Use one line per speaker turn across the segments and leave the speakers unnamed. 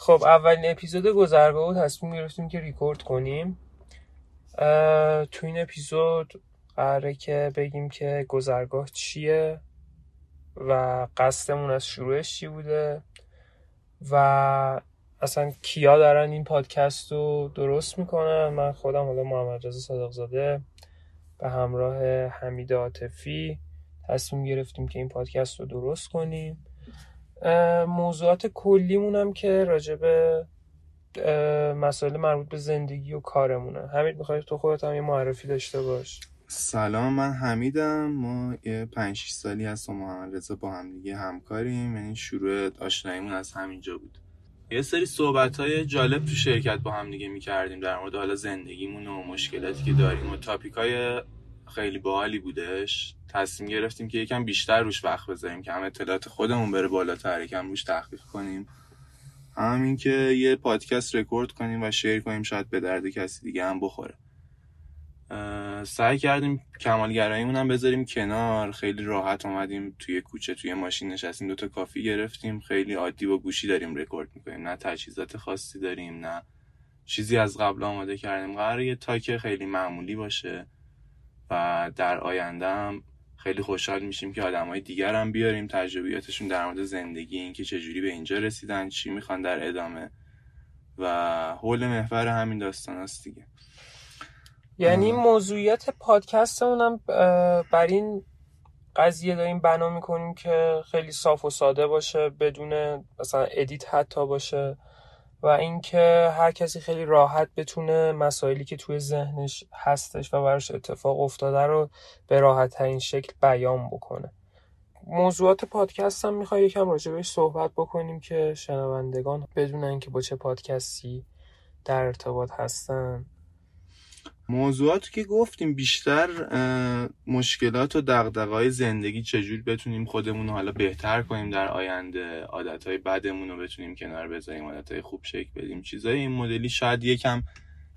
خب اولین اپیزود گذرگاه تصمیم گرفتیم که ریکورد کنیم. تو این اپیزود قراره که بگیم که گذرگاه چیه و قصدمون از شروعش چی بوده و اصلا کیا دارن این پادکست رو درست می‌کنن. من خودم حالا محمد رضا صادق زاده به همراه حمید عاطفی تصمیم گرفتیم که این پادکست رو درست کنیم. موضوعات کلیمون هم که راجب مسائل مربوط به زندگی و کارمونه. حمید می‌خوای تو خودت هم یه معرفی داشته باش؟
سلام من حمیدم. ما یه پنج سالی هست و محمد رضا با هم دیگه همکاریم. یعنی شروع آشناییمون از همینجا بود. یه سری صحبت های جالب تو شرکت با هم دیگه می‌کردیم در مورد حالا زندگیمون و مشکلاتی که داریم و تاپیک های خیلی باحالی بودش. تصمیم گرفتیم که یکم بیشتر روش وقت بذاریم که هم اطلاعات خودمون بره بالاتر یکم روش تحقیق کنیم. همین که یه پادکست رکورد کنیم و share کنیم شاید به درد کسی دیگه هم بخوره. سعی کردیم کمالگراییمون هم بذاریم کنار. خیلی راحت اومدیم توی کوچه توی ماشین نشستیم دوتا coffee گرفتیم. خیلی عادی با گوشی داریم رکورد می‌کنیم. نه تجهیزات خاصی داریم نه چیزی از قبل آماده کردیم. قرار یه talk خیلی معمولی باشه. و در آینده هم خیلی خوشحال میشیم که آدم های دیگر هم بیاریم تجربیاتشون در مورد زندگی اینکه چجوری به اینجا رسیدن چی می‌خوان در ادامه و حول محور همین داستان هست دیگه.
یعنی موضوعیت پادکست هم بر این قضیه داریم بنا می‌کنیم که خیلی صاف و ساده باشه بدون مثلا ادیت حتی باشه. و اینکه هر کسی خیلی راحت بتونه مسائلی که توی ذهنش هستش و براش اتفاق افتاده رو به راحت ترین شکل بیان بکنه. موضوعات پادکست هم می‌خوای یکم راجبش صحبت بکنیم که شنوندگان بدونن که با چه پادکستی در ارتباط هستن.
موضوعات که گفتیم بیشتر مشکلات و دقدقای زندگی چجور بتونیم خودمون حالا بهتر کنیم در آینده عادتهای بدمون رو بتونیم کنار بذاریم عادتهای خوب شکل بدیم چیزای این مدلی شاید یکم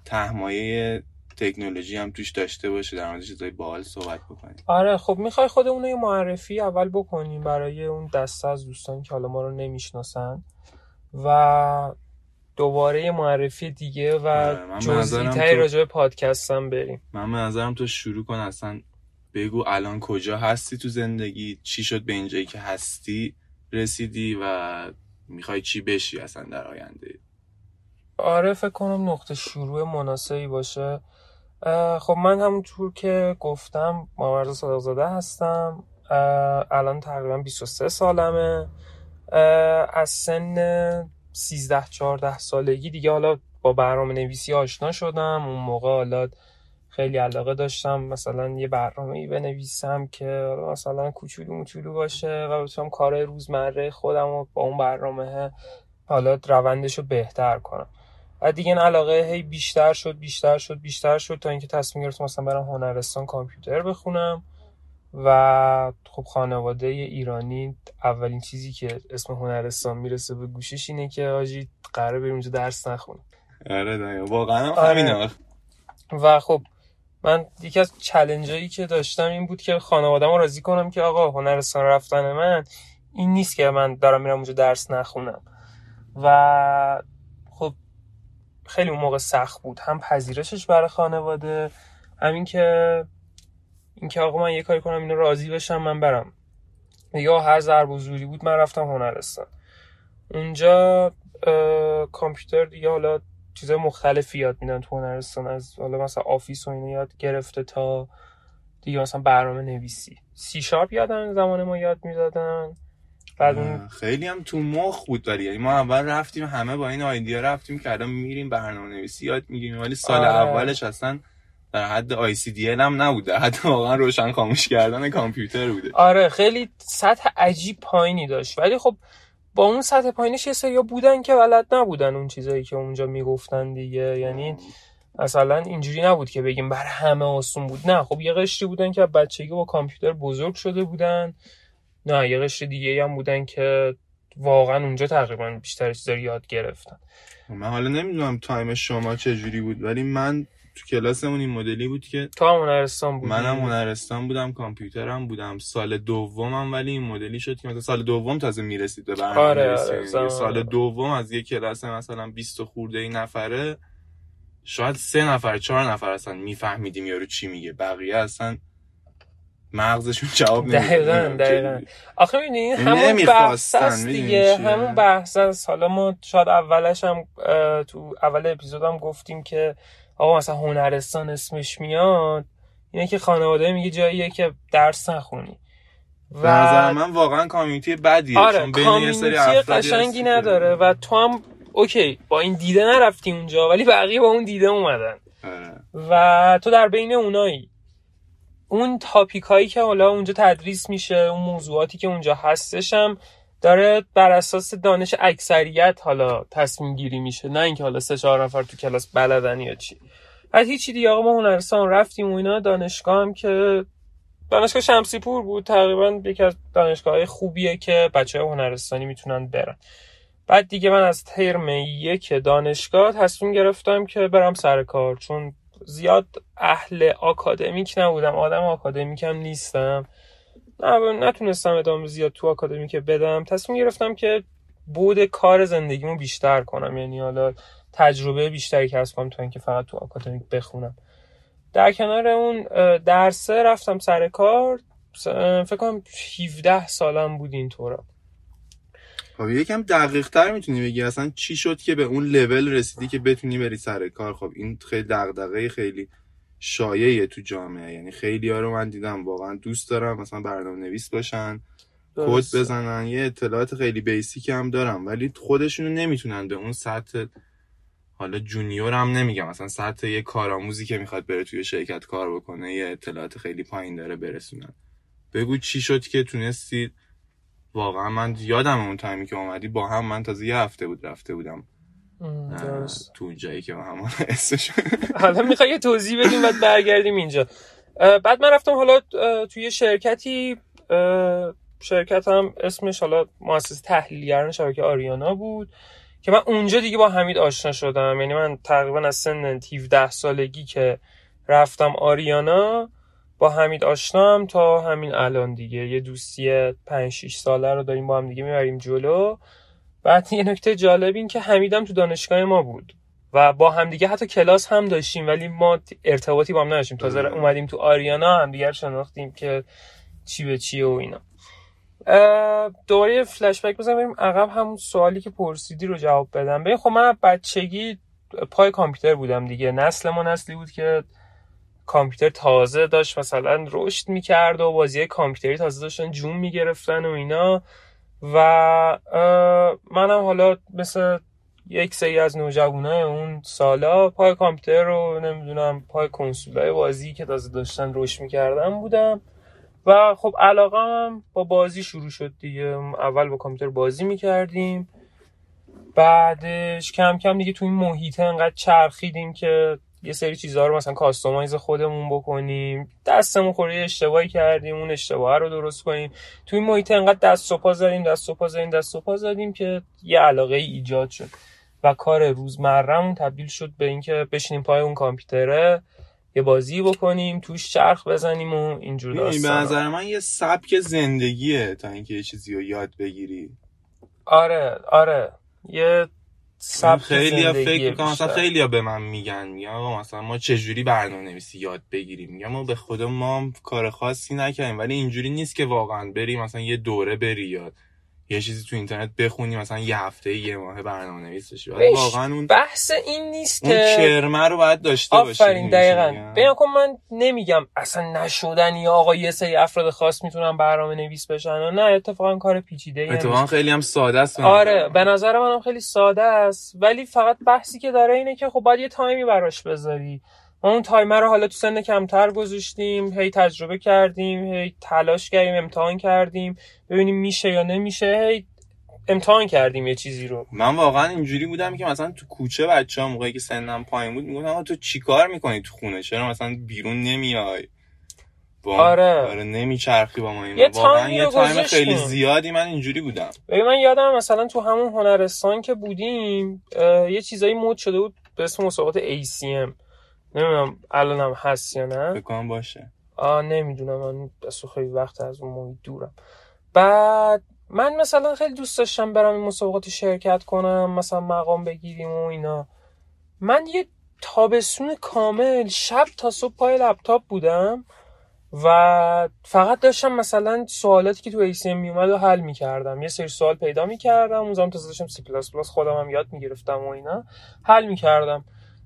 تهمایه تکنولوژی هم توش داشته باشه در مورد چیزای باحال صحبت بکنیم.
آره خب می‌خوای خودمون یه معرفی اول بکنیم برای اون دسته از دوستان که حالا ما رو نمی‌شناسن و دوباره یه معرفی دیگه و آره، جزئی تایی راجع به پادکست هم بریم.
من به نظرم تو شروع کن اصلا بگو الان کجا هستی تو زندگی چی شد به اینجایی که هستی رسیدی و می‌خوای چی بشی اصلا در آینده؟
آره فکر کنم نقطه شروع مناسبی باشه. خب من همونطور که گفتم محمد صادق زاده هستم الان تقریبا 23 سالمه. از سن 13 14 سالگی دیگه حالا با برنامه نویسی آشنا شدم. اون موقع حالا خیلی علاقه داشتم مثلا یه برنامه ای بنویسم که مثلا کوچولو موچولو باشه و بتونم کار روزمره خودم رو با اون برنامه حالا روندش رو بهتر کنم. و دیگه این علاقه هی بیشتر شد بیشتر شد بیشتر شد تا اینکه تصمیم گرفتم مثلا برم هنرستان کامپیوتر بخونم. و خب خانواده ایرانی اولین چیزی که اسم هنرستان می‌رسه به گوشش اینه که آجی قراره بریم اونجا درس نخونیم.
آره واقعا آره.
و خب من یکی از چلنجایی که داشتم این بود که خانواده‌مو راضی کنم که آقا هنرستان رفتن من این نیست که من دارم میرم اونجا درس نخونم. و خب خیلی اون موقع سخت بود. هم پذیرشش برای خانواده همین که اینکه آقا من یه کاری کنم اینو راضی بشم من برم. با هر ضرب و زوری بود من رفتم هنرستان اونجا کامپیوتر دیگه حالا چیزای مختلفی یاد میدن تو هنرستان از حالا مثلا Office و اینو یاد گرفته تا دیگه مثلا برنامه نویسی. C sharp یادن زمان ما یاد می‌دادن.
بعد اون خیلی هم تو مخ بود داری یعنی ما اول رفتیم همه با این idea رفتیم که الان میریم برنامه نویسی یاد می‌گیریم. ولی سال آره. اولش اصلا در حد آی سی دی هم نبود در حد واقعا روشن خاموش کردن کامپیوتر بوده.
آره خیلی سطح عجیب پایینی داشت. ولی خب با اون سطح پایینش یه سری بودن که بلد نبودن اون چیزایی که اونجا می‌گفتن دیگه. یعنی مثلا اینجوری نبود که بگیم بر همه آسون بود. نه خب یه قشری بودن که بچگی با کامپیوتر بزرگ شده بودن. نه یه قشر دیگه هم بودن که واقعا اونجا تقریبا بیشتر چیزا یاد گرفتن.
من حالا نمی‌دونم تایم شما چه جوری بود ولی من تو کلاسمون این مدلی بود که
تو هم هنرستان بودی
منم هنرستان بودم کامپیوترم بودم سال دومم ولی این مدلی شد که مثلا سال دوم تازه می‌رسید به برنامه
آره،. آره،.
سال دوم از یه کلاس مثلا 20 خورده این نفره شاید سه نفر چهار نفر اصلا میفهمیدیم یارو چی میگه بقیه اصلا مغزشون جواب نمیده
دقیقاً،
نمی‌دونم
دقیقاً. آخه می‌دونی همون بحث دیگه؟ همون بحث حالا ما شاید اولش هم تو اول اپیزود هم گفتیم که آقا مثلا هنرستان اسمش میاد اینه که خانواده میگه جاییه که درس نخونی.
نظر من واقعا کامیونیتی بدیه
آره
چون بین یه سری
قشنگی نداره و تو هم اوکی با این دیده نرفتی اونجا ولی بقیه با اون دیده اومدن.
آره.
و تو در بین اونایی. اون تاپیک هایی که حالا اونجا تدریس میشه اون موضوعاتی که اونجا هستش هم داره بر اساس دانش اکثریت حالا تصمیم گیری میشه نه اینکه حالا سه چهار نفر تو کلاس بلدن یا چی. بعد هیچی دیگه آقا ما هنرستان رفتیم و اینا دانشگاه هم که دانشگاه شمسی پور بود تقریبا یکی از دانشگاه های خوبیه که بچه های هنرستانی می‌تونن برن. بعد دیگه من از ترم یک دانشگاه تصمیم گرفتم که برم سر کار چون زیاد اهل آکادمیک نبودم آدم آکادمیکم نیستم. نتونستم ادامه زیاد تو آکادمیک بدم. تصمیم گرفتم که بود کار زندگیمو بیشتر کنم. یعنی حالا تجربه بیشتری کسب کنم تا اینکه فقط تو آکادمیک بخونم. در کنار اون درسه رفتم سر کار. فکر کنم 17 سالم بود اینطورا.
خب یکم دقیق تر می‌تونی بگی اصلا چی شد که به اون لول رسیدی که بتونی بری سر کار؟ خب این خیلی دغدغه خیلی شایعه تو جامعه. یعنی خیلی ها رو من دیدم. واقعا دوست دارم مثلا برنامه نویس باشن کد. بزنن. یه اطلاعات خیلی basic هم دارم. ولی خودشونو نمی‌تونن به اون سطح حالا junior هم نمیگم. مثلا سطح یه کارآموزی که می‌خواد بره توی شرکت کار بکنه یه اطلاعات خیلی پایین داره برسونن. بگو چی شد که تونستی واقعا من یادم اون time ی که اومدی با هم من تازه یه هفته بود رفته بودم. تو اون جایی که با هم اسمش
حالا می‌خوای یه توضیح بدیم بعد برگردیم اینجا. بعد من رفتم حالا توی شرکتی شرکت هم اسمش حالا مؤسسه تحلیلگران شبکه آریانا بود که من اونجا دیگه با حمید آشنا شدم. یعنی من تقریبا از سن 17 سالگی که رفتم آریانا با حمید آشنام تا همین الان دیگه. یه دوستی 5 6 ساله رو داریم با هم دیگه می‌بریم جلو. بعد یه نکته جالب این که حمیدم تو دانشگاه ما بود و با همدیگه حتی کلاس هم داشتیم ولی ما ارتباطی با هم نداشتیم. تازه. اومدیم تو آریانا همدیگه رو شناختیم که چی به چیه و اینا. دوباره فلش بک بزنم بریم عقب همون سوالی که پرسیدی رو جواب بدم. ببین خب من بچگی پای کامپیوتر بودم دیگه. نسل ما نسلی بود که کامپیوتر تازه داشت مثلا رشد می‌کرد و بازی کامپیوتری تازه داشتن جون می‌گرفتن و اینا. و منم حالا مثل یک سری از نوجوانای اون سالا پای کامپیوتر رو نمی‌دونم پای کنسولای بازی که تازه داشتن رشد می‌کردن بودم. و خب علاقم با بازی شروع شد دیگه. اول با کامپیوتر بازی می‌کردیم. بعدش کم کم دیگه تو این محیطه انقدر چرخیدیم که یه سری چیزها رو مثلا کاستومایز خودمون بکنیم دستمون خوری اشتباهی کردیم اون اشتباه رو درست کنیم. تو این محیط انقدر دست و پا زدیم دست و پا زدیم دست و پا زدیم که یه علاقه ای ایجاد شد. و کار روزمرهمون تبدیل شد به اینکه بشینیم پای اون کامپیوتره یه بازی بکنیم توش چرخ بزنیم و اینجور
می‌دونی، به. نظر من یه سبک زندگیه تا اینکه یه چیزی رو یاد بگیری.
آره آره. یه سبک
خیلی ها فکر می‌کنم مثلا. خیلی ها به من میگن میگن آقا مثلا ما چجوری برنامه نویسی یاد بگیریم میگم ما به خدا ما کار خاصی نکردیم ولی اینجوری نیست که واقعا بری مثلا یه دوره بری یا یه چیزی تو اینترنت بخونی مثلا یه هفته یه ماه برنامه نویس بشی واقعا اون
بحث این نیست
اون
که
کرمه رو باید داشته باشی
آفرین دقیقا؟ ببین کن من نمیگم اصلا نشدنی آقا یه سری افراد خاص می‌تونن برنامه نویس بشن و نه اتفاقا کار پیچیده ای
اتفاقا خیلی هم ساده است
آره. به نظر منم خیلی ساده است. ولی فقط بحثی که داره اینه که خب باید یه تایمی براش بذاری. اون تایمر رو حالا تو سن کمتر گذاشتیم هی تجربه کردیم هی تلاش کردیم امتحان کردیم ببینیم میشه یا نمیشه هی امتحان کردیم یه چیزی رو.
من واقعا اینجوری بودم که مثلا تو کوچه بچه ها موقعی که سنم پایین بود می‌گفتن آقا تو چیکار می‌کنی تو خونه؟ چرا مثلا بیرون نمیای؟ با
آره.
آره نمیچرخی با ما اینا.
یه
واقعا یه تایم. خیلی زیادی من اینجوری بودم.
ببین من یادم مثلا تو همون هنرستان که بودیم یه چیزایی مود شده بود به اسم مسابقات ACM نمی‌دونم الان هم هست یا نه.
بکنم باشه.
آه نمی‌دونم. من اصلا خیلی وقت از اون محیط دورم. بعد من مثلا خیلی دوست داشتم برم این مسابقات شرکت کنم مثلا مقام بگیریم و اینا. من یه تابستون کامل شب تا صبح پای لپتاپ بودم و فقط داشتم مثلا سوالاتی که تو ACM میومد رو حل می‌کردم یه سری سوال پیدا می‌کردم اون زمان تازه داشتم سی پلاس پلاس خودم هم یاد می‌گرفتم و اینا. حل می‌کردم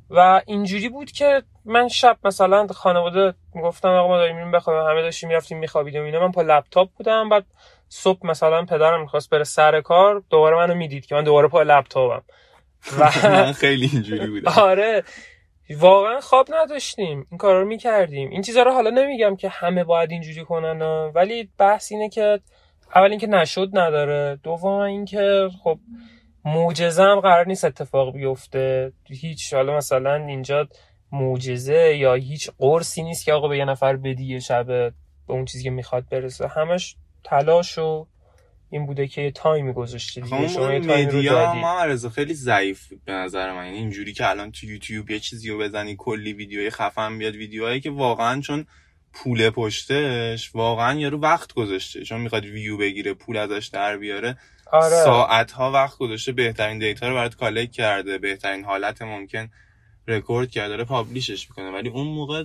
و اینجوری بود که من شب مثلا خانواده می‌گفتن آقا ما داریم بخوابیم همه داشتیم می‌رفتیم میخوابیدیم اینا. من پا لپتاپ بودم بعد صبح مثلا پدرم می‌خواست بره سر کار دوباره منو می‌دید که من دوباره پا لپتاپم.
و خیلی اینجوری بودم.
آره واقعا خواب نداشتیم این کارا رو می‌کردیم. این چیزها رو حالا نمیگم که همه باید اینجوری کنن ولی بحث اینه که اول اینکه نشد نداره دوم اینکه خب معجزه هم قرار نیست اتفاق بیفته. هیچ حالا مثلا اینجا معجزه یا هیچ قرصی نیست که آقا به یه نفر بدی یه شب به اون چیزی که می‌خواد برسه. همش تلاش و این بوده که یه تایمی گذاشته دیگه. شما یه
مدیا ما خیلی ضعیف به نظر من. یعنی اینجوری که الان تو یوتیوب یه چیزی رو بزنی کلی ویدیوی خفن بیاد ویدیوهایی که واقعا چون پول پشتش واقعا یارو وقت گذاشته. چون می‌خواد ویو بگیره پول ازش در بیاره. آره. ساعت ها وقت گذاشته بهترین data رو برات collect کرده بهترین حالت ممکن رکورد کرده داره publish ش می‌کنه. ولی اون موقع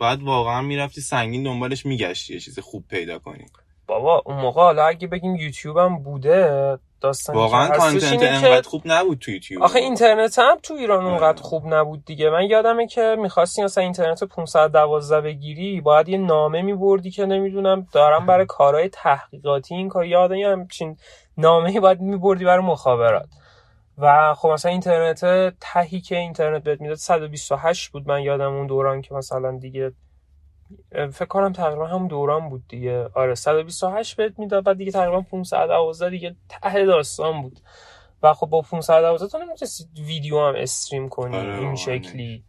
بعد واقعا می‌رفتی سنگین دنبالش میگشتی یه چیز خوب پیدا کنی.
بابا اون موقع حالا اگه بگیم یوتیوب هم بوده داستان
واقعا content انقدر خوب نبود تو یوتیوب.
آخه اینترنت هم تو ایران آره. اونقدر خوب نبود دیگه. من یادمه که می‌خواستی مثلا اینترنت 512 بگیری باید یه نامه میبردی که نمی‌دونم دارم برای کارهای تحقیقاتی این کار یادم همچین نامه باید میبردی برای مخابرات. و خب مثلا اینترنت تهی که اینترنت بهت می‌داد 128 بود. من یادم اون دوران که مثلا دیگه فکر کنم تقریبا هم دوران بود دیگه. آره 128 بهت می‌داد بعد دیگه تقریبا 512 دیگه ته داستان بود. و خب با 512 تو نمی‌تونستی ویدیو هم استریم کنی آره این شکلی.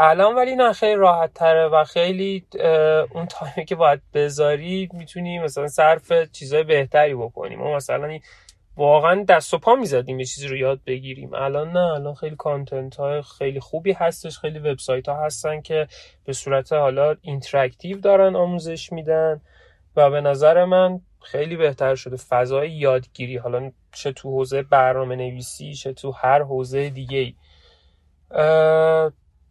الان ولی نه خیلی راحت تره و خیلی اون تایمی که باید بذاری می‌تونی مثلا صرف چیزای بهتری بکنی ما مثلا واقعا دست و پا می‌زدیم یه چیزی رو یاد بگیریم. الان نه الان خیلی content های خیلی خوبی هستش خیلی وبسایت ها هستن که به صورت حالا interactive دارن آموزش میدن و به نظر من خیلی بهتر شده. فضای یادگیری حالا چه تو حوزه برنامه نویسی چه تو هر حوزه دیگه ای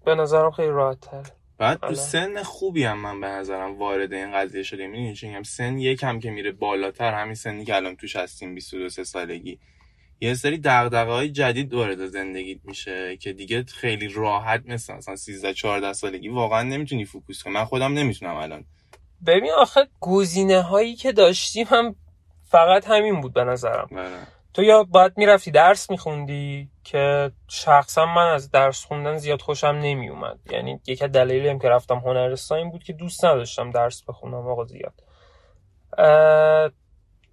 به نظرم خیلی راحت تر
بعد تو سن خوبی هم من به نظرم وارد این قضیه شده می‌دونی چی میگم؟ سن یکم که میره بالاتر همین سنی که الان توش هستیم 22 سالگی. یه سری دغدغه های جدید وارد زندگیت میشه که دیگه خیلی راحت مثل مثلا 13 14 سالگی واقعا نمی‌تونی فوکوس کنی. من خودم نمی‌تونم الان.
ببین آخه گزینه هایی که داشتیم هم فقط همین بود به نظرم.
بله.
تو یا باید می‌رفتی درس میخوندی که شخصا من از درس خوندن زیاد خوشم نمیومد یعنی یکی از دلایلی هم که رفتم هنرستان این بود که دوست نداشتم درس بخونم آقا زیاد.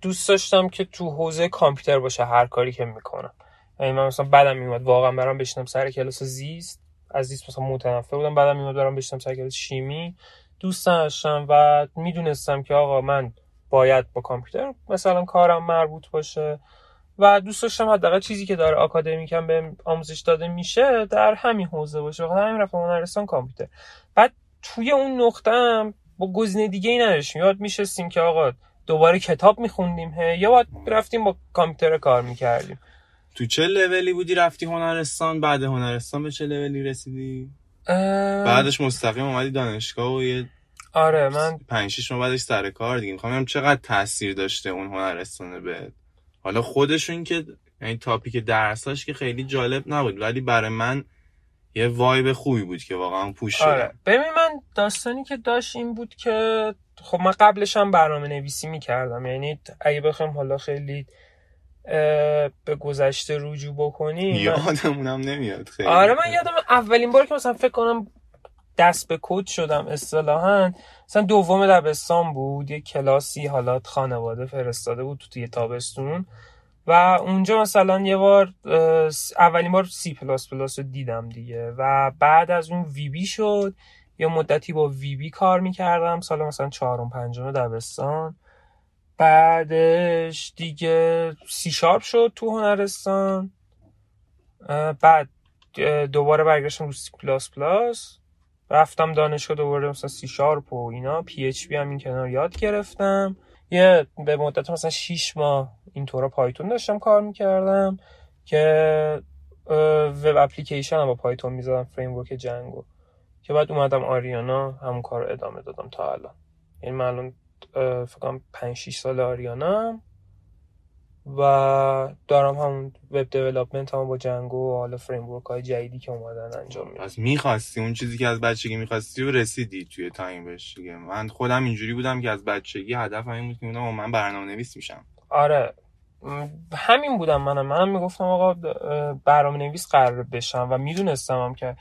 دوست داشتم که تو حوزه کامپیوتر باشه هر کاری که می‌کنم. یعنی من مثلا بدم میومد واقعا برام بشنم سر کلاس زیست. از زیست مثلا متنفر بودم بعدم میومد برام بشنم سر کلاس شیمی. دوست داشتم و می‌دونستم که آقا من باید با کامپیوتر مثلا کارم مربوط باشه. و دوست داشتم حداقل چیزی که داره آکادمیکم به آموزش داده میشه در همین حوزه باشه. بخاطر همین رفتم هنرستان کامپیوتر. بعد توی اون نقطه هم با گزینه دیگه ای نداشتیم. یاد میشستیم که آقا دوباره کتاب میخوندیم یا باید رفتیم با کامپیوتر کار می‌کردیم.
تو چه لولی بودی رفتی هنرستان بعد هنرستان به چه لولی رسیدی؟ بعدش مستقیم اومدی دانشگاه و یه
آره من
پنج شش بعدش سر کار دیگه. می‌خوام چقدر تاثیر داشته اون هنرستان به حالا خودشون که یعنی تاپیک درساش که خیلی جالب نبود ولی برای من یه وایب خوبی بود که واقعا پوش شده آره.
ببین من داستانی که داشت این بود که خب من قبلش هم برنامه نویسی می‌کردم. یعنی اگه بخوام حالا خیلی به گذشته رجوع بکنیم
یادمونم نمیاد خیلی.
آره من یادم اولین بار که مثلا فکر کنم دست به کد شدم اصطلاحا. مثلا دوم دبستان بود یه کلاسی حالات خانواده فرستاده بود تو توی تابستون. و اونجا مثلا یه بار اولین بار سی پلاس پلاس رو دیدم دیگه. و بعد از اون VB شد. یه مدتی با VB کار می‌کردم. سال مثلا چهارم پنجم دبستان. بعدش دیگه سی شارپ شد تو هنرستان. بعد دوباره برگشتم رو سی پلاس پلاس رفتم دانشگاه دوباره مثلا سی شارپ و اینا PHP هم این کنار یاد گرفتم. یه به مدت مثلا 6 ماه اینطورا Python داشتم کار می‌کردم که web application هم با Python می‌زدم framework Django. که بعد اومدم آریانا همون کار رو ادامه دادم تا الان. یعنی من الان فکر کنم 5 6 سال آریانا و دارم همون web development هم با Django و حالا framework های جدیدی که اومدن انجام میدم
پس می‌خواستی اون چیزی که از بچگی می‌خواستی و رسیدی توی time بهش دیگه. من خودم اینجوری بودم که از بچگی هدف این بود که من برنامه نویس میشم.
آره. همین بودم منم. منم می‌گفتم آقا برنامه نویس قرار بشم و می‌دونستم هم که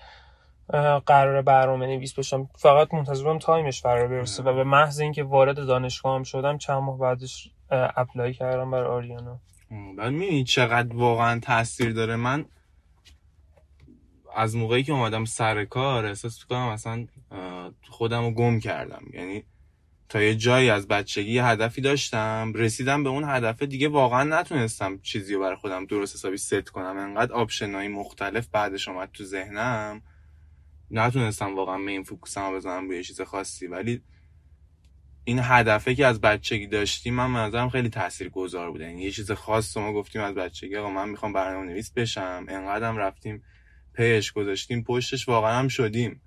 قرار برنامه نویس بشم. فقط منتظرم time ش فرا برسه و به محض اینکه وارد دانشگاه هم شدم چند ماه بعدش apply کردم برای آریانا.
بعد می‌بینی چقدر واقعا تاثیر داره؟ من از موقعی که اومدم سر کار احساس کنم اصلا خودم رو گم کردم. یعنی تا یه جایی از بچگی هدفی داشتم رسیدم به اون هدف دیگه واقعا نتونستم چیزی رو برای خودم درست حسابی ست کنم. انقدر آپشنایی مختلف بعدش اومد تو ذهنم. نتونستم واقعا مین فوکوسم بزنم به یه چیز خاصی. ولی این هدفه که از بچگی داشتیم من منظرم خیلی تاثیر گذار بوده. یعنی یه چیز خاص ما گفتیم از بچگی آقا من می‌خوام برنامه نویس بشم انقدرم رفتیم پیش گذاشتیم پشتش واقعا هم شدیم.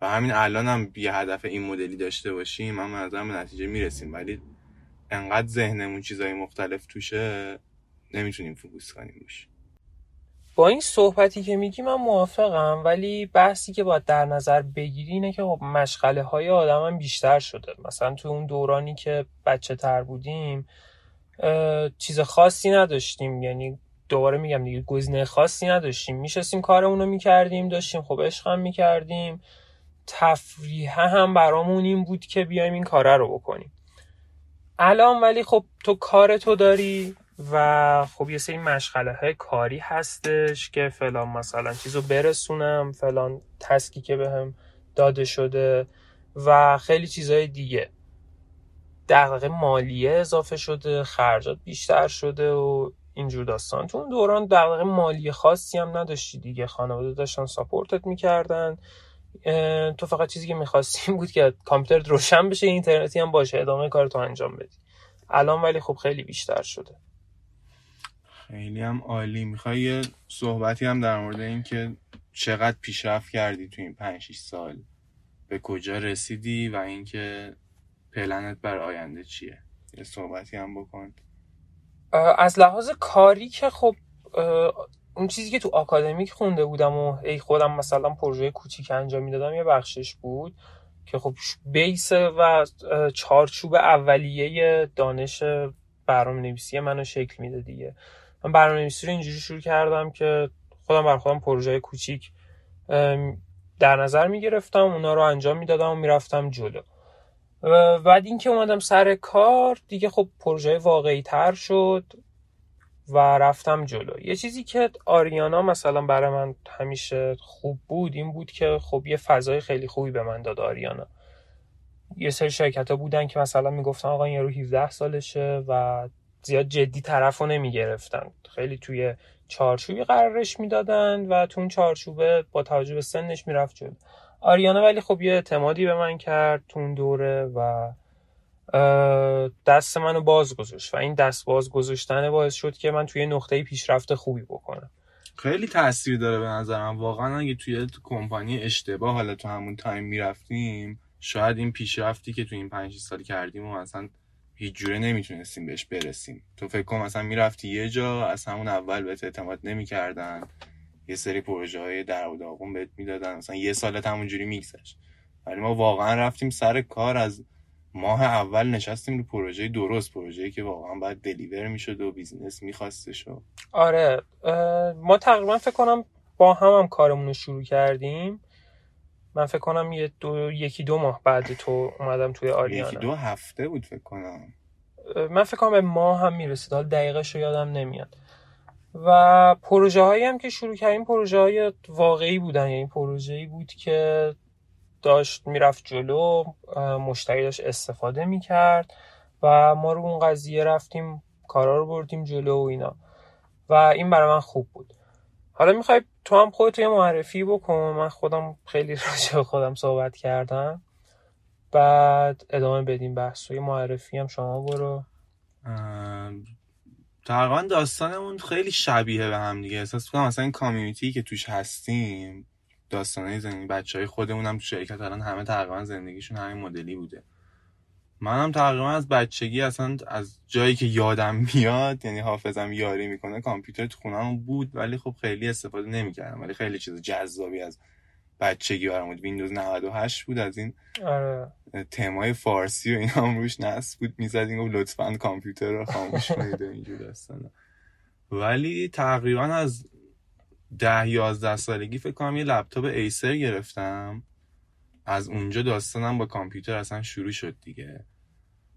و همین الان هم یه هدف این مدلی داشته باشیم من منظرم به نتیجه می‌رسیم. ولی انقدر ذهنمون چیزای مختلف توشه نمی‌تونیم فوکوس کنیم روش.
با این صحبتی که میگی من موافقم ولی بحثی که باید در نظر بگیری اینه که خب مشغله های آدم هم بیشتر شده. مثلا تو اون دورانی که بچه تر بودیم چیز خاصی نداشتیم. یعنی دوباره میگم دیگه گزینه خاصی نداشتیم. میشستیم کارمون رو می‌کردیم داشتیم خب عشق هم می‌کردیم. تفریح هم برامون این بود که بیایم این کاره رو بکنیم. الان ولی خب تو کار تو داری و خب یه سری مشغله های کاری هستش که فلان مثلا چیزو برسونم فلان تسکی که بهم داده شده و خیلی چیزهای دیگه. دقیقه مالیه اضافه شده خرجات بیشتر شده و اینجور داستان. تو اون دوران دقیقه مالی خاصی هم نداشتی دیگه. خانواده داشتن ساپورتت می‌کردن. تو فقط چیزی که می‌خواستیم بود که کامپیوتر روشن بشه اینترنتی هم باشه ادامه کار تو انجام بدی. الان ولی خب خیلی بیشتر شده.
خیلی هم عالی. می‌خوای یه صحبتی هم در مورد این که چقدر پیشرفت کردی تو این 5 سال؟ به کجا رسیدی و اینکه پلنت بر آینده چیه؟ یه صحبتی هم بکن.
از لحاظ کاری که خب اون چیزی که تو آکادمیک خونده بودم و ای خودم مثلا پروژه کوچیک انجام می‌دادم یه بخشش بود که خب بیس و چارچوب اولیه دانش برنامه نویسی منو شکل میده دیگه. من برنامه نویسی رو اینجوری شروع کردم که خودم بر خودم پروژه کوچیک در نظر می‌گرفتم اونا رو انجام می‌دادم و می‌رفتم جلو. و بعد اینکه اومدم سر کار دیگه خب پروژه واقعی تر شد و رفتم جلو. یه چیزی که آریانا مثلا برای من همیشه خوب بود این بود که خب یه فضای خیلی خوبی به من داد آریانا. یه سری شرکت ها بودن که مثلا می‌گفتن آقا این رو 17 سالشه و زیاد جدی طرف رو نمی‌گرفتن. خیلی توی چارچوبی قرارش می‌دادن و تو اون چارچوبه با توجه به سنش می‌رفت جلو. آریانا ولی خب یه اعتمادی به من کرد تو اون دوره و دست منو باز گذاشت و این دست باز گذاشتن باعث شد که من توی نقطه پیشرفت خوبی بکنم.
خیلی تاثیر داره به نظرم. واقعا اگه توی کمپانی اشتباه حالا تو همون تایم می‌رفتیم شاید این پیشرفتی که تو این پنج سال کردیم و مثلا هیچ جوره نمی‌تونستیم بهش برسیم. تو فکر کن مثلا می‌رفتی یه جا از همون اول بهت اعتماد نمی‌کردن. یه سری پروژه های در و داغون بهت می‌دادن. مثلا یه سالت همونجوری میگذشت. ولی ما واقعا رفتیم سر کار. از ماه اول نشستیم رو پروژه درست پروژه‌ای که واقعا باید دلیور می‌شد و بیزینس میخواستش
آره. ما تقریبا فکر کنم با هم هم کارمون رو شروع کردیم. من فکر کنم یه دو، یکی دو ماه بعد تو اومدم توی آریانا.
یکی دو هفته بود فکر کنم.
من فکر کنم به ماه هم می‌رسید. حال دقیقش رو یادم نمیاد. و پروژه هایی هم که شروع کردیم پروژه های واقعی بودن. یعنی پروژه بود که داشت می‌رفت جلو مشتری داشت استفاده می‌کرد و ما رو اون قضیه رفتیم کارا رو بردیم جلو و اینا. و این برای من خوب بود. حالا می‌خوای تو هم خودت یه معرفی بکن. من خودم خیلی راجع خودم صحبت کردم. بعد ادامه بدیم بحث و معرفی هم شما برو.
تقریبا داستانمون خیلی شبیه به هم دیگه. احساس کنم مثلا این کامیونیتی که توش هستیم داستانه زندگی بچه های خودمون هم تو شرکت الان همه تقریبا زندگیشون همین مدلی بوده. منم تقریبا از بچگی اصلا از جایی که یادم میاد یعنی حافظم یاری می‌کنه کامپیوتر تو خونم بود ولی خب خیلی استفاده نمی‌کردم. ولی خیلی چیز جذابی از بچگی برام بود. ویندوز 98 بود از این
آره.
تمای فارسی و اینا هم روش نصب بود. می‌زدیم و لطفا کامپیوتر رو خاموش کنید اینجور داستانا ولی تقریبا از ده یازده سالگی فکر کنم یه لپتاپ Acer گرفتم. از اونجا داستانم با کامپیوتر اصلا شروع شد دیگه.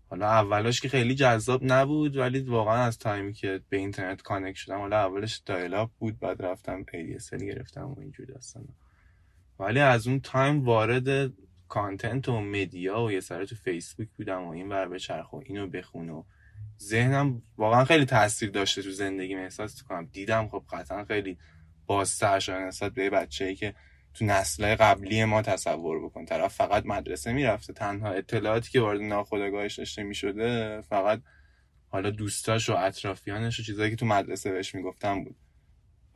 حالا اولش که خیلی جذاب نبود ولی واقعا از time ی که به اینترنت connect شدم حالا اولش dial-up بود بعد رفتم ADSL گرفتم و اینجور داستان ولی از اون time وارد content و media و یه سر تو فیسبوک بودم و این ور چرخ و اینو بخون و ذهنم واقعا خیلی تاثیر داشته تو زندگی احساس کنم دیدم خب قطعا خیلی بازتر شده نسبت به بچه ای که تو نسل قبلی ما تصور بکن. طرف فقط مدرسه می‌رفته تنها اطلاعاتی که وارد ناخودآگاهش داشته می‌شده فقط حالا دوستاش و اطرافیانش و چیزایی که تو مدرسه بهش می‌گفتم بود.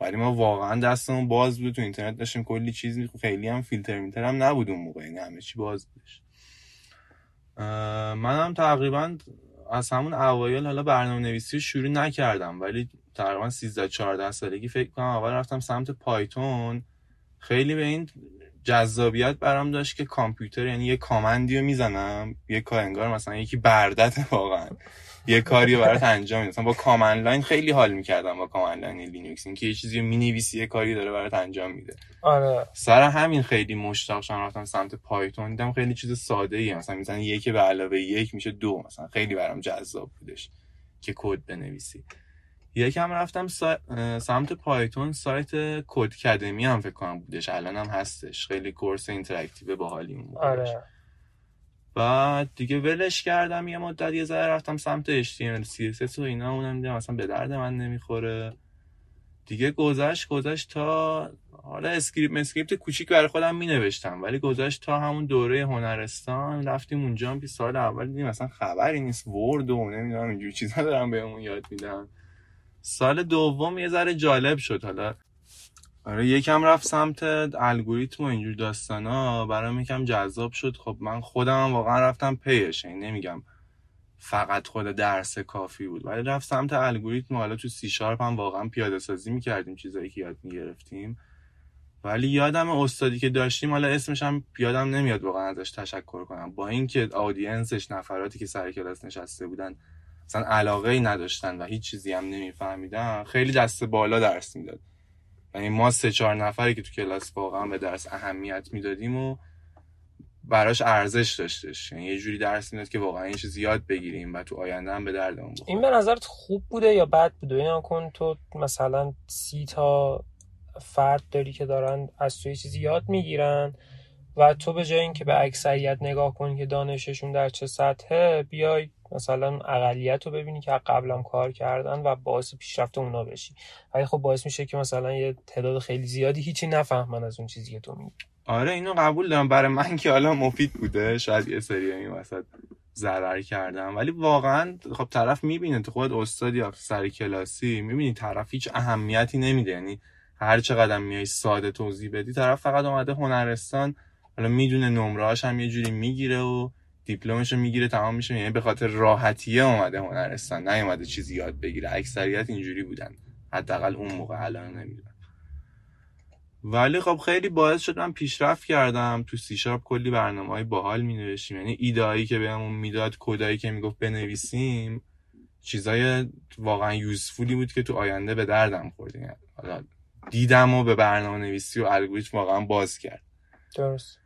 ولی ما واقعا دستمون باز بود تو اینترنت داشتیم کلی چیز می خیلی هم فیلتر میتر هم نبود اون موقع یعنی همه چی باز بودش. منم تقریبا از همون اوایل حالا برنامه نویسی شروع نکردم ولی تقریبا 13 14 سالگی فکر کنم اول رفتم سمت Python. خیلی به این جذابیت برام داشت که کامپیوتر یعنی یه command ی رو می‌زنم یه کار انگار مثلا یکی برده‌ته واقعا. یه کاری رو برات انجام میده با command line خیلی حال می‌کردم با command line Linux. اینکه یه چیزی می‌نویسی یه کاری داره برات انجام میده.
آره.
سر همین خیلی مشتاق شدم رفتم سمت Python. دیدم خیلی چیز ساده ای مثلا می‌زنی یک به علاوه یک میشه دو. مثلا خیلی برام جذاب بودش که کد بنویسی. یکم رفتم سا... سمت Python سایت Codecademy هم فکر کنم بودش. الان هم هستش. خیلی course interactive باحالی اون
آره.
بعد دیگه ولش کردم یه مدت یه ذره رفتم سمت HTML CSS و اینا. اونم دیدم اصلا به درد من نمی‌خوره. دیگه گذشت گذشت تا حالا script script کوچیک برای خودم می نوشتم ولی گذشت تا همون دوره هنرستان رفتیم اونجا هم سال اول دیدیم اصلا خبری نیست. Word و نمی‌دونم اینجور چیزا دارم بهمون یاد میدن. سال دوم یه ذره جالب شد حالا. آره یکم رفت سمت الگوریتم و اینجور داستانا. برام یکم جذاب شد. خب من خودم واقعا رفتم پیش. این یعنی نمیگم فقط خود درس کافی بود. ولی رفت سمت الگوریتم حالا تو سی شارپ هم واقعا پیاده سازی می‌کردیم چیزایی که یاد می‌گرفتیم. ولی یادم استادی که داشتیم حالا اسمش هم یادم نمیاد واقعا ازش تشکر کنم. با اینکه audience ش نفراتی که سر کلاس نشسته بودن اصلا علاقه ای نداشتن و هیچ چیزی هم نمیفهمیدن. خیلی دست بالا درس می‌داد. یعنی ما سه چهار نفری که تو کلاس واقعا به درس اهمیت می‌دادیم و براش ارزش داشتش. یعنی یه جوری درس می‌داد که واقعا این چیز یاد بگیریم و تو آینده هم به دردمون بخوره.
این به نظرت خوب بوده یا بد بوده؟ اینا کن تو مثلا سی تا فرد داری که دارن از توی چیزی یاد می‌گیرن و تو به جای اینکه به اکثریت نگاه کنی که دانششون در چه سطحه بیای مثلا اقلیت رو ببینی که قبلا کار کردن و باعث پیشرفت اونا بشی. ولی خب باعث میشه که مثلا یه تعداد خیلی زیادی هیچی نفهمن از اون چیزی که تو میگی.
آره اینو قبول دارم. برای من که حالا مفید بوده. شاید یه سری این وسط ضرر کردم. ولی واقعا خب طرف می‌بینه. تو خود استادی یا سر کلاسی. می‌بینی طرف هیچ اهمیتی نمیده. یعنی هر چقدر میای ساده توضیح بدی طرف فقط اومده هنرستان حالا می‌دونه نمرهاش هم یه جوری می‌گیره و دیپلمش رو می‌گیره تمام میشه یعنی به خاطر راحتیه اومده هنرستان اومده چیزی یاد بگیره. اکثریت اینجوری بودن. حداقل اون موقع الان نمی‌دونم. ولی خب خیلی باعث شد من پیشرفت کردم. تو سی شارپ کلی برنامه های باحال می نوشتیم یعنی ایدهایی که بهمون می‌داد کدایی که می‌گفت بنویسیم چیزای واقعا یوزفولی بود که تو آینده به دردم خورد. یعنی حالا دیدم و به برنامه نویسی و الگوریتم واقعا باز کرد.
درست.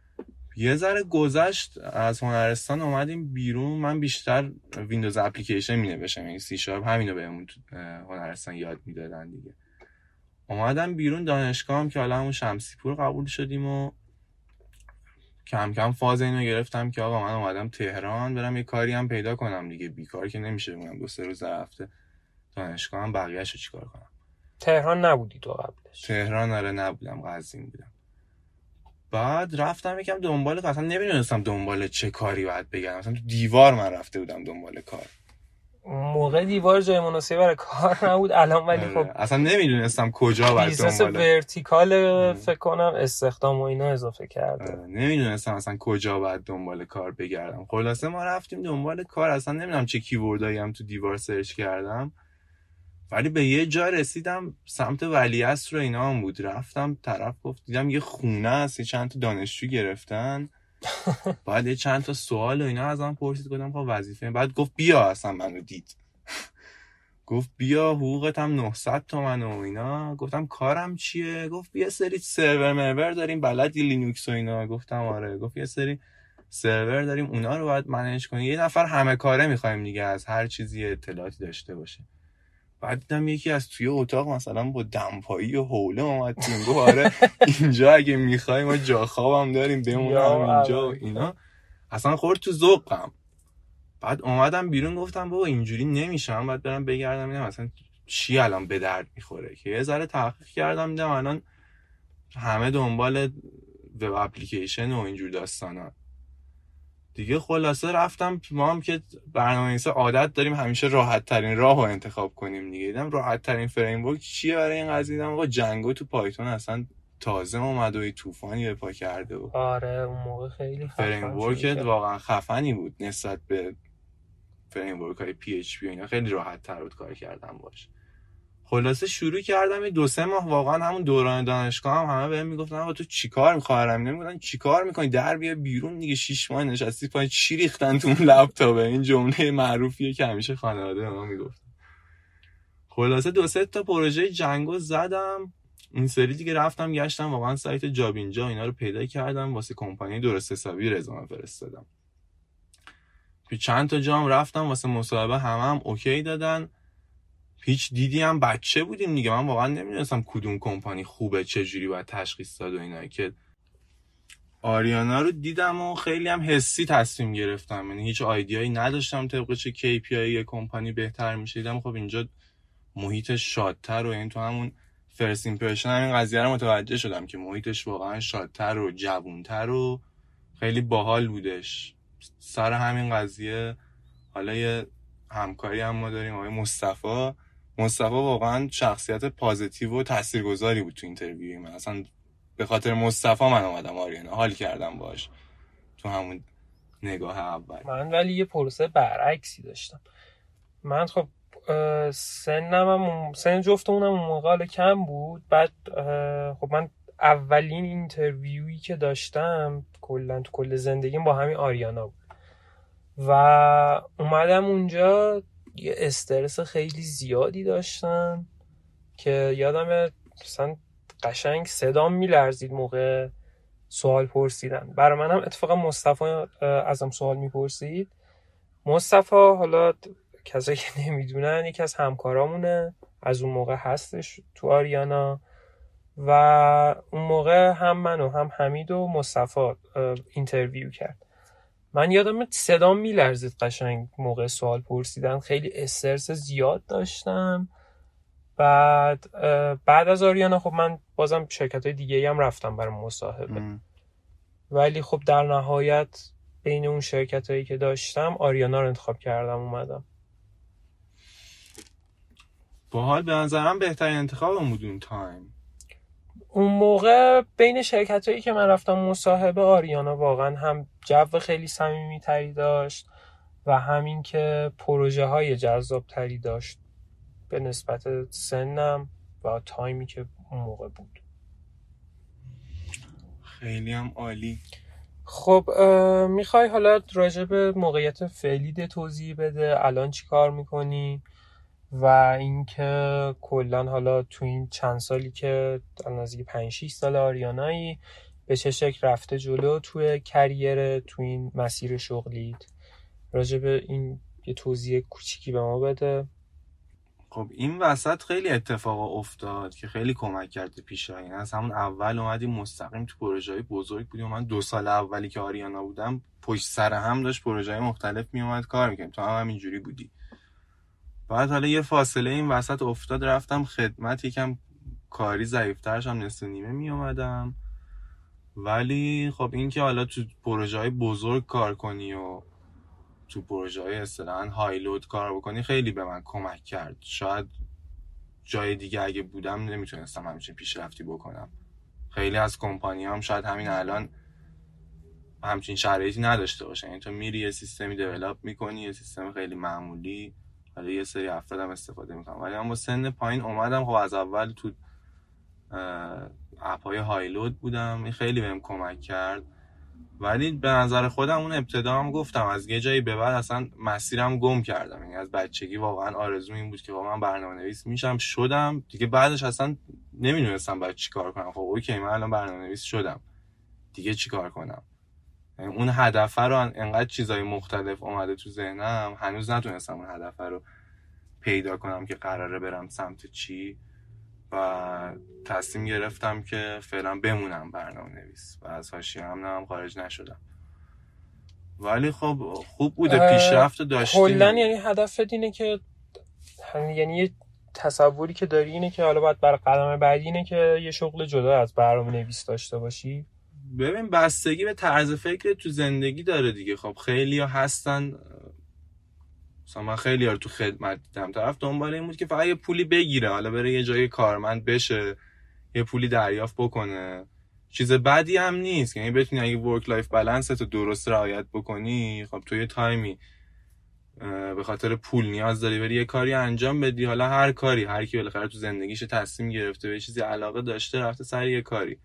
یه ذره گذشت از هنرستان اومدیم بیرون. من بیشتر Windows application می نوشتم یعنی سی شارپ همینو بهمون هنرستان یاد می‌دادن دیگه. اومدم بیرون دانشگاه هم که حالا همون شمسی پور قبول شدیم و کم کم فاز اینو گرفتم که آقا من اومدم تهران برم یه کاری هم پیدا کنم دیگه. بیکار که نمیشه بگم دو سه روز هفته دانشگاه هم بقیهش رو چیکار کنم؟
تهران نبودی تو قبلش.
تهران آره نبودم. قزوین بودم. بعد رفتم یکم دنبال اصلا نمی‌دونستم دنبال چه کاری باید بگم اصلا تو دیوار من رفته بودم دنبال کار.
موقع دیوار جای مناسبی برای کار نبود الان ولی
آره.
خب
اصلا نمی‌دونستم کجا باید business
vertical فکر کنم استخدام و اینا اضافه کرده.
آره، نمی‌دونستم اصلا کجا باید دنبال کار بگردم. خلاصه ما رفتیم دنبال کار. اصلا نمی‌دونم چه keyword ایی هم تو دیوار سرچ کردم. ولی به یه جا رسیدم سمت ولیعصر رو اینا هم بود. رفتم طرف گفت دیدم یه خونه است یه چند تا دانشجو گرفتن. بعد یه چند تا سوال و اینا از من پرسید. گفتم خب وظیفه. بعد گفت بیا اصلا منو دید. گفت بیا حقوقت هم 900 تومن و اینا. گفتم کارم چیه؟ گفت یه سری سرور مرور داریم بلدی لینوکس و اینا. گفتم آره. گفت یه سری سرور داریم اونا رو باید منیج کنی. یه نفر همه کاره می‌خوایم دیگه از هر چیزی اطلاعاتی داشته باشه. بعد دیدم یکی از توی اتاق مثلا با دمپایی و حوله اومد گفت آره اینجا اگه می‌خوای ما جا خوابم داریم بمونم
یا
اینجا و
اول.
اینا. اصلا خورد تو ذوقم. بعد اومدم بیرون گفتم بابا اینجوری نمیشم. بعد برم بگردم ببینم اصلا چی الان به درد می‌خوره. که یه ذره تحقیق کردم دیدم الان همه دنبال وب اپلیکیشن و اینجور داستانا دیگه خلاصه رفتم ما هم که برنامه عادت داریم همیشه راحت ترین راه رو انتخاب کنیم دیگه. دیدم راحت ترین فریم چیه برای این قضیه؟ دیدم آقا جنگو تو پایتون اصلا تازه اومد و طوفانی به پا کرده و
آره اون موقع خیلی خفن framework.
واقعا خفنی بود نسبت به framework های PHP اینا. خیلی راحت تر بود کار کردن باش. خلاصه شروع کردم دو سه ماه واقعا همون دوران دانشگاه هم همه بهم می‌گفتن آقا تو چیکار می‌خوام نمی‌گفتن چیکار می‌کنی؟ در بیا بیرون دیگه شیش ماه نشستی پای چی ریختن تو اون لپتاپه؟ این جمله معروفیه که همیشه خانواده ما می‌گفتن. خلاصه دو سه تا پروژه جنگو زدم. این سری دیگه رفتم گشتم واقعا سایت جاب اینجا اینا رو پیدا کردم. واسه کمپانی درست حسابی رزومه فرستادم. تو چند تا جام رفتم واسه مصاحبه همه هم اوکی دادن. هیچ دیدی هم بچه بودیم دیگه. من واقعا نمی‌دونستم کدوم کمپانی خوبه چه جوری باید تشخیص داد و اینا. که آریانا رو دیدم و خیلی هم حسی تصمیم گرفتم. یعنی هیچ آیدیایی نداشتم طبق چه KPI یه کمپانی بهتر میشه دیدم خب اینجا محیطش شادتر و این تو همون first impression همین قضیه رو متوجه شدم که محیطش واقعا شادتر و جوونتر و خیلی باحال بودش. سر همین قضیه حالا یه همکاری هم ما داریم آقای مصطفی. مصطفی واقعا شخصیت positive و تاثیرگذاری بود تو interview من. اصلا به خاطر مصطفی من اومدم آریانا. حال کردم باش. تو همون نگاه اول.
من ولی یه پروسه برعکسی داشتم. من خب سنم هم سن جفتمونم اون موقع کم بود. بعد خب من اولین اینترویویی که داشتم کلا تو کل زندگیم با همین آریانا بود. و اومدم اونجا یه استرس خیلی زیادی داشتم که یادم مثلا قشنگ صدام میلرزید موقع سوال پرسیدن. برای منم اتفاقا مصطفی ازم سوال می‌پرسید. مصطفی حالا کسایی که نمی‌دونن یکی از همکارامونه. از اون موقع هستش تو آریانا. و اون موقع هم من و هم حمید و مصطفی interview کرد. من یادم صدام میلرزید قشنگ موقع سوال پرسیدن. خیلی استرس زیاد داشتم. بعد بعد از آریانا خب من بازم شرکت های دیگه هم رفتم برای مصاحبه.
ام.
ولی خب در نهایت بین اون شرکت هایی که داشتم آریانا رو انتخاب کردم اومدم.
باحال به نظرم بهترین انتخاب بود اون تایم.
اون موقع بین شرکت هایی که من رفتم مصاحبه آریانا واقعا هم جو خیلی صمیمی تری داشت و همین که پروژه های جذاب تری داشت به نسبت سنم و تایمی که اون موقع بود.
خیلی هم عالی.
خب می‌خوای حالا راجع به موقعیت فعلی توضیح بده. الان چی کار می‌کنی؟ و اینکه کلا حالا تو این چند سالی که نزدیک 5 6 سال آریانایی به چه شکل رفته جلو توی کریر تو این مسیر شغلیت. راجع به این یه توضیح کوچیکی به ما بده.
خب این وسط خیلی اتفاق افتاد که خیلی کمک کرد به پیشرفت از همون اول اومدیم مستقیم تو پروژه های بزرگ بودیم. من دو سال اولی که آریانا بودم پشت سر هم داشت پروژه های مختلف میومد کار می‌کنیم تو هم همینجوری بودی. بعد حالا یه فاصله این وسط افتاد رفتم خدمت یکم کاری ضعیفترش هم نصف نیمه می اومدم. ولی خب این که حالا تو پروژه های بزرگ کار کنی و تو پروژه های اصطلاحا هایلود کار بکنی خیلی به من کمک کرد. شاید جای دیگه اگه بودم نمی‌تونستم همچین پیشرفتی بکنم. خیلی از کمپانی هم شاید همین الان همچین شرایطی نداشته باشه یعنی تو میری یه سیستمی دیولاپ می‌کنی یه سیستم خیلی معمولی. حالا یه سری افراد هم استفاده می‌کنم. ولی من با سن پایین اومدم. خب از اول تو اپ های هایلود بودم. این خیلی بهم کمک کرد. ولی به نظر خودم اون ابتدا هم گفتم از یه جایی به بعد اصلا مسیرم گم کردم. یعنی از بچگی واقعا آرزو این بود که با من برنامه نویس میشم. شدم. دیگه بعدش اصلا نمی‌دونستم باید چیکار کنم. خب اوکی من الان برنامه نویس شدم. دیگه چیکار کنم؟ یعنی اون هدف رو انقدر چیزای مختلف اومده تو ذهنم هنوز نتونستم اون هدف رو پیدا کنم که قراره برم سمت چی و تصمیم گرفتم که فعلا بمونم برنامه نویس و از حاشیه هم هم خارج نشدم. ولی خب خوب بوده پیشرفت داشتیم.
کلا یعنی هدف اینه که یعنی یه تصوری که داری اینه که حالا باید بر قدم بعدی اینه که یه شغل جدا از برنامه نویس داشته باشی.
ببین بستگی به طرز فکر تو زندگی داره دیگه. خب خیلی ها هستن. مثلا من خیلی رو تو خدمت دیدم. طرف دنبال این بود که فقط یه پولی بگیره. حالا بره یه جای کارمند بشه یه پولی دریافت بکنه. چیز بدی هم نیست. یعنی بتونی اگه work life balance تو درست رعایت بکنی خب تو یه تایمی به خاطر پول نیاز داری بری یه کاری انجام بدی. حالا هر کاری هر کی بالاخره تو زندگیش تصمیم گرفته به چیزی علاقه داشته رفته سر یه کاری.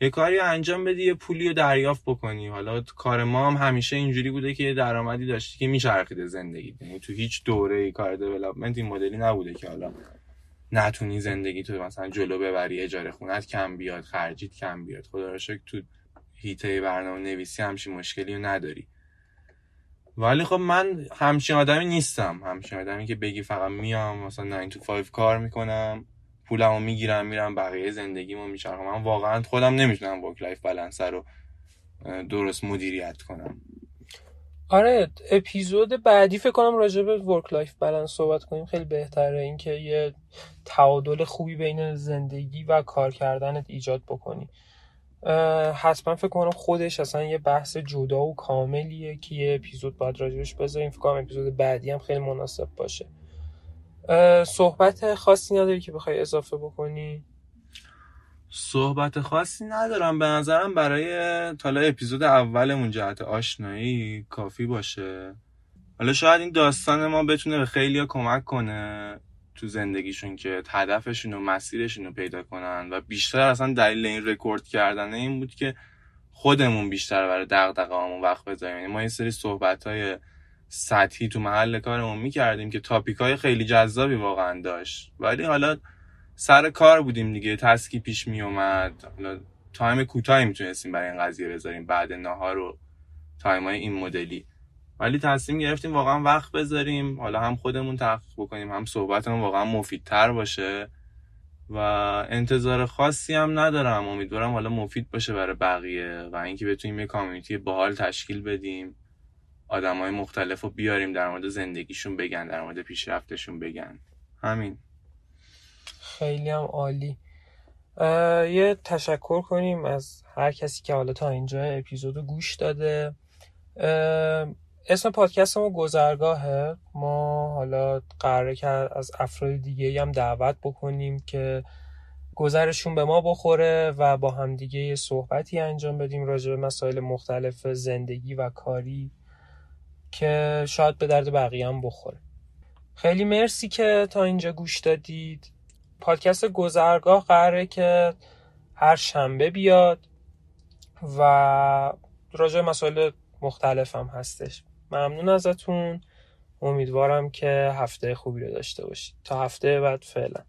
یه کاری انجام بدی یه پولی رو دریافت بکنی. حالا کار ما هم همیشه اینجوری بوده که درآمدی داشتی که میچرخیده زندگی یعنی تو هیچ دوره ای کار development این مدلی نبوده که حالا نتونی زندگی تو مثلا جلو ببری اجاره خونت کم بیاد خرجیت کم بیاد. خدا رو شکر تو حیطه برنامه نویسی همچین مشکلی رو نداری. ولی خب من همچین آدمی نیستم. همچین آدمی که بگی فقط میام مثلا 9 to 5 کار می‌کنم. پولمو می‌گیرم میرم بقیه زندگیمو میچرخونم. من واقعا خودم نمی‌تونم work life balance رو درست مدیریت کنم.
آره اپیزود بعدی فکر کنم راجع به work life balance صحبت کنیم. خیلی بهتره اینکه یه تعادل خوبی بین زندگی و کار کردنت ایجاد بکنی. حتما فکر کنم خودش اصلا یه بحث جدا و کاملیه که یه اپیزود باید راجبش بذاریم. فکر کنم اپیزود بعدی هم خیلی مناسب باشه. صحبت خاصی نداری که بخوای اضافه بکنی؟
صحبت خاصی ندارم. به نظرم برای تالا اپیزود اولمون جهت آشنایی کافی باشه. حالا شاید این داستان ما بتونه به خیلی کمک کنه تو زندگیشون که هدفشون و مسیرشون رو پیدا کنن. و بیشتر اصلا دلیل این رکورد کردن این بود که خودمون بیشتر برای دغدغه وقت بذاریم. یعنی ما این سری صحبت های سطحی تو محل کارمون می‌کردیم که topic های خیلی جذابی واقعا داشت. ولی حالا سر کار بودیم دیگه task ی پیش میومد حالا تایم کوتاهی می‌تونستیم برای این قضیه بذاریم بعد نهار و تایم های این مدلی. ولی تصمیم گرفتیم واقعا وقت بذاریم حالا هم خودمون تحقیق بکنیم هم صحبتمون واقعا مفیدتر باشه. و انتظار خاصی هم ندارم. امیدوارم حالا مفید باشه برای بقیه و اینکه بتونیم یه کامیونیتی باحال تشکیل بدیم. آدم های مختلف رو بیاریم در مورد زندگیشون بگن در مورد پیشرفتشون بگن. همین.
خیلی هم عالی. یه تشکر کنیم از هر کسی که حالا تا اینجا اپیزود گوش داده. اسم پادکست ما گذرگاهه. ما حالا قراره که از افراد دیگه هم دعوت بکنیم که گذرشون به ما بخوره و با هم دیگه یه صحبتی انجام بدیم راجع به مسائل مختلف زندگی و کاری. که شاید به درد بقیه هم بخوره. خیلی مرسی که تا اینجا گوش دادید. پادکست گذرگاه قراره که هر شنبه بیاد و راجع مسائل مختلف هم هستش. ممنون ازتون. امیدوارم که هفته خوبی رو داشته باشید. تا هفته بعد فعلا.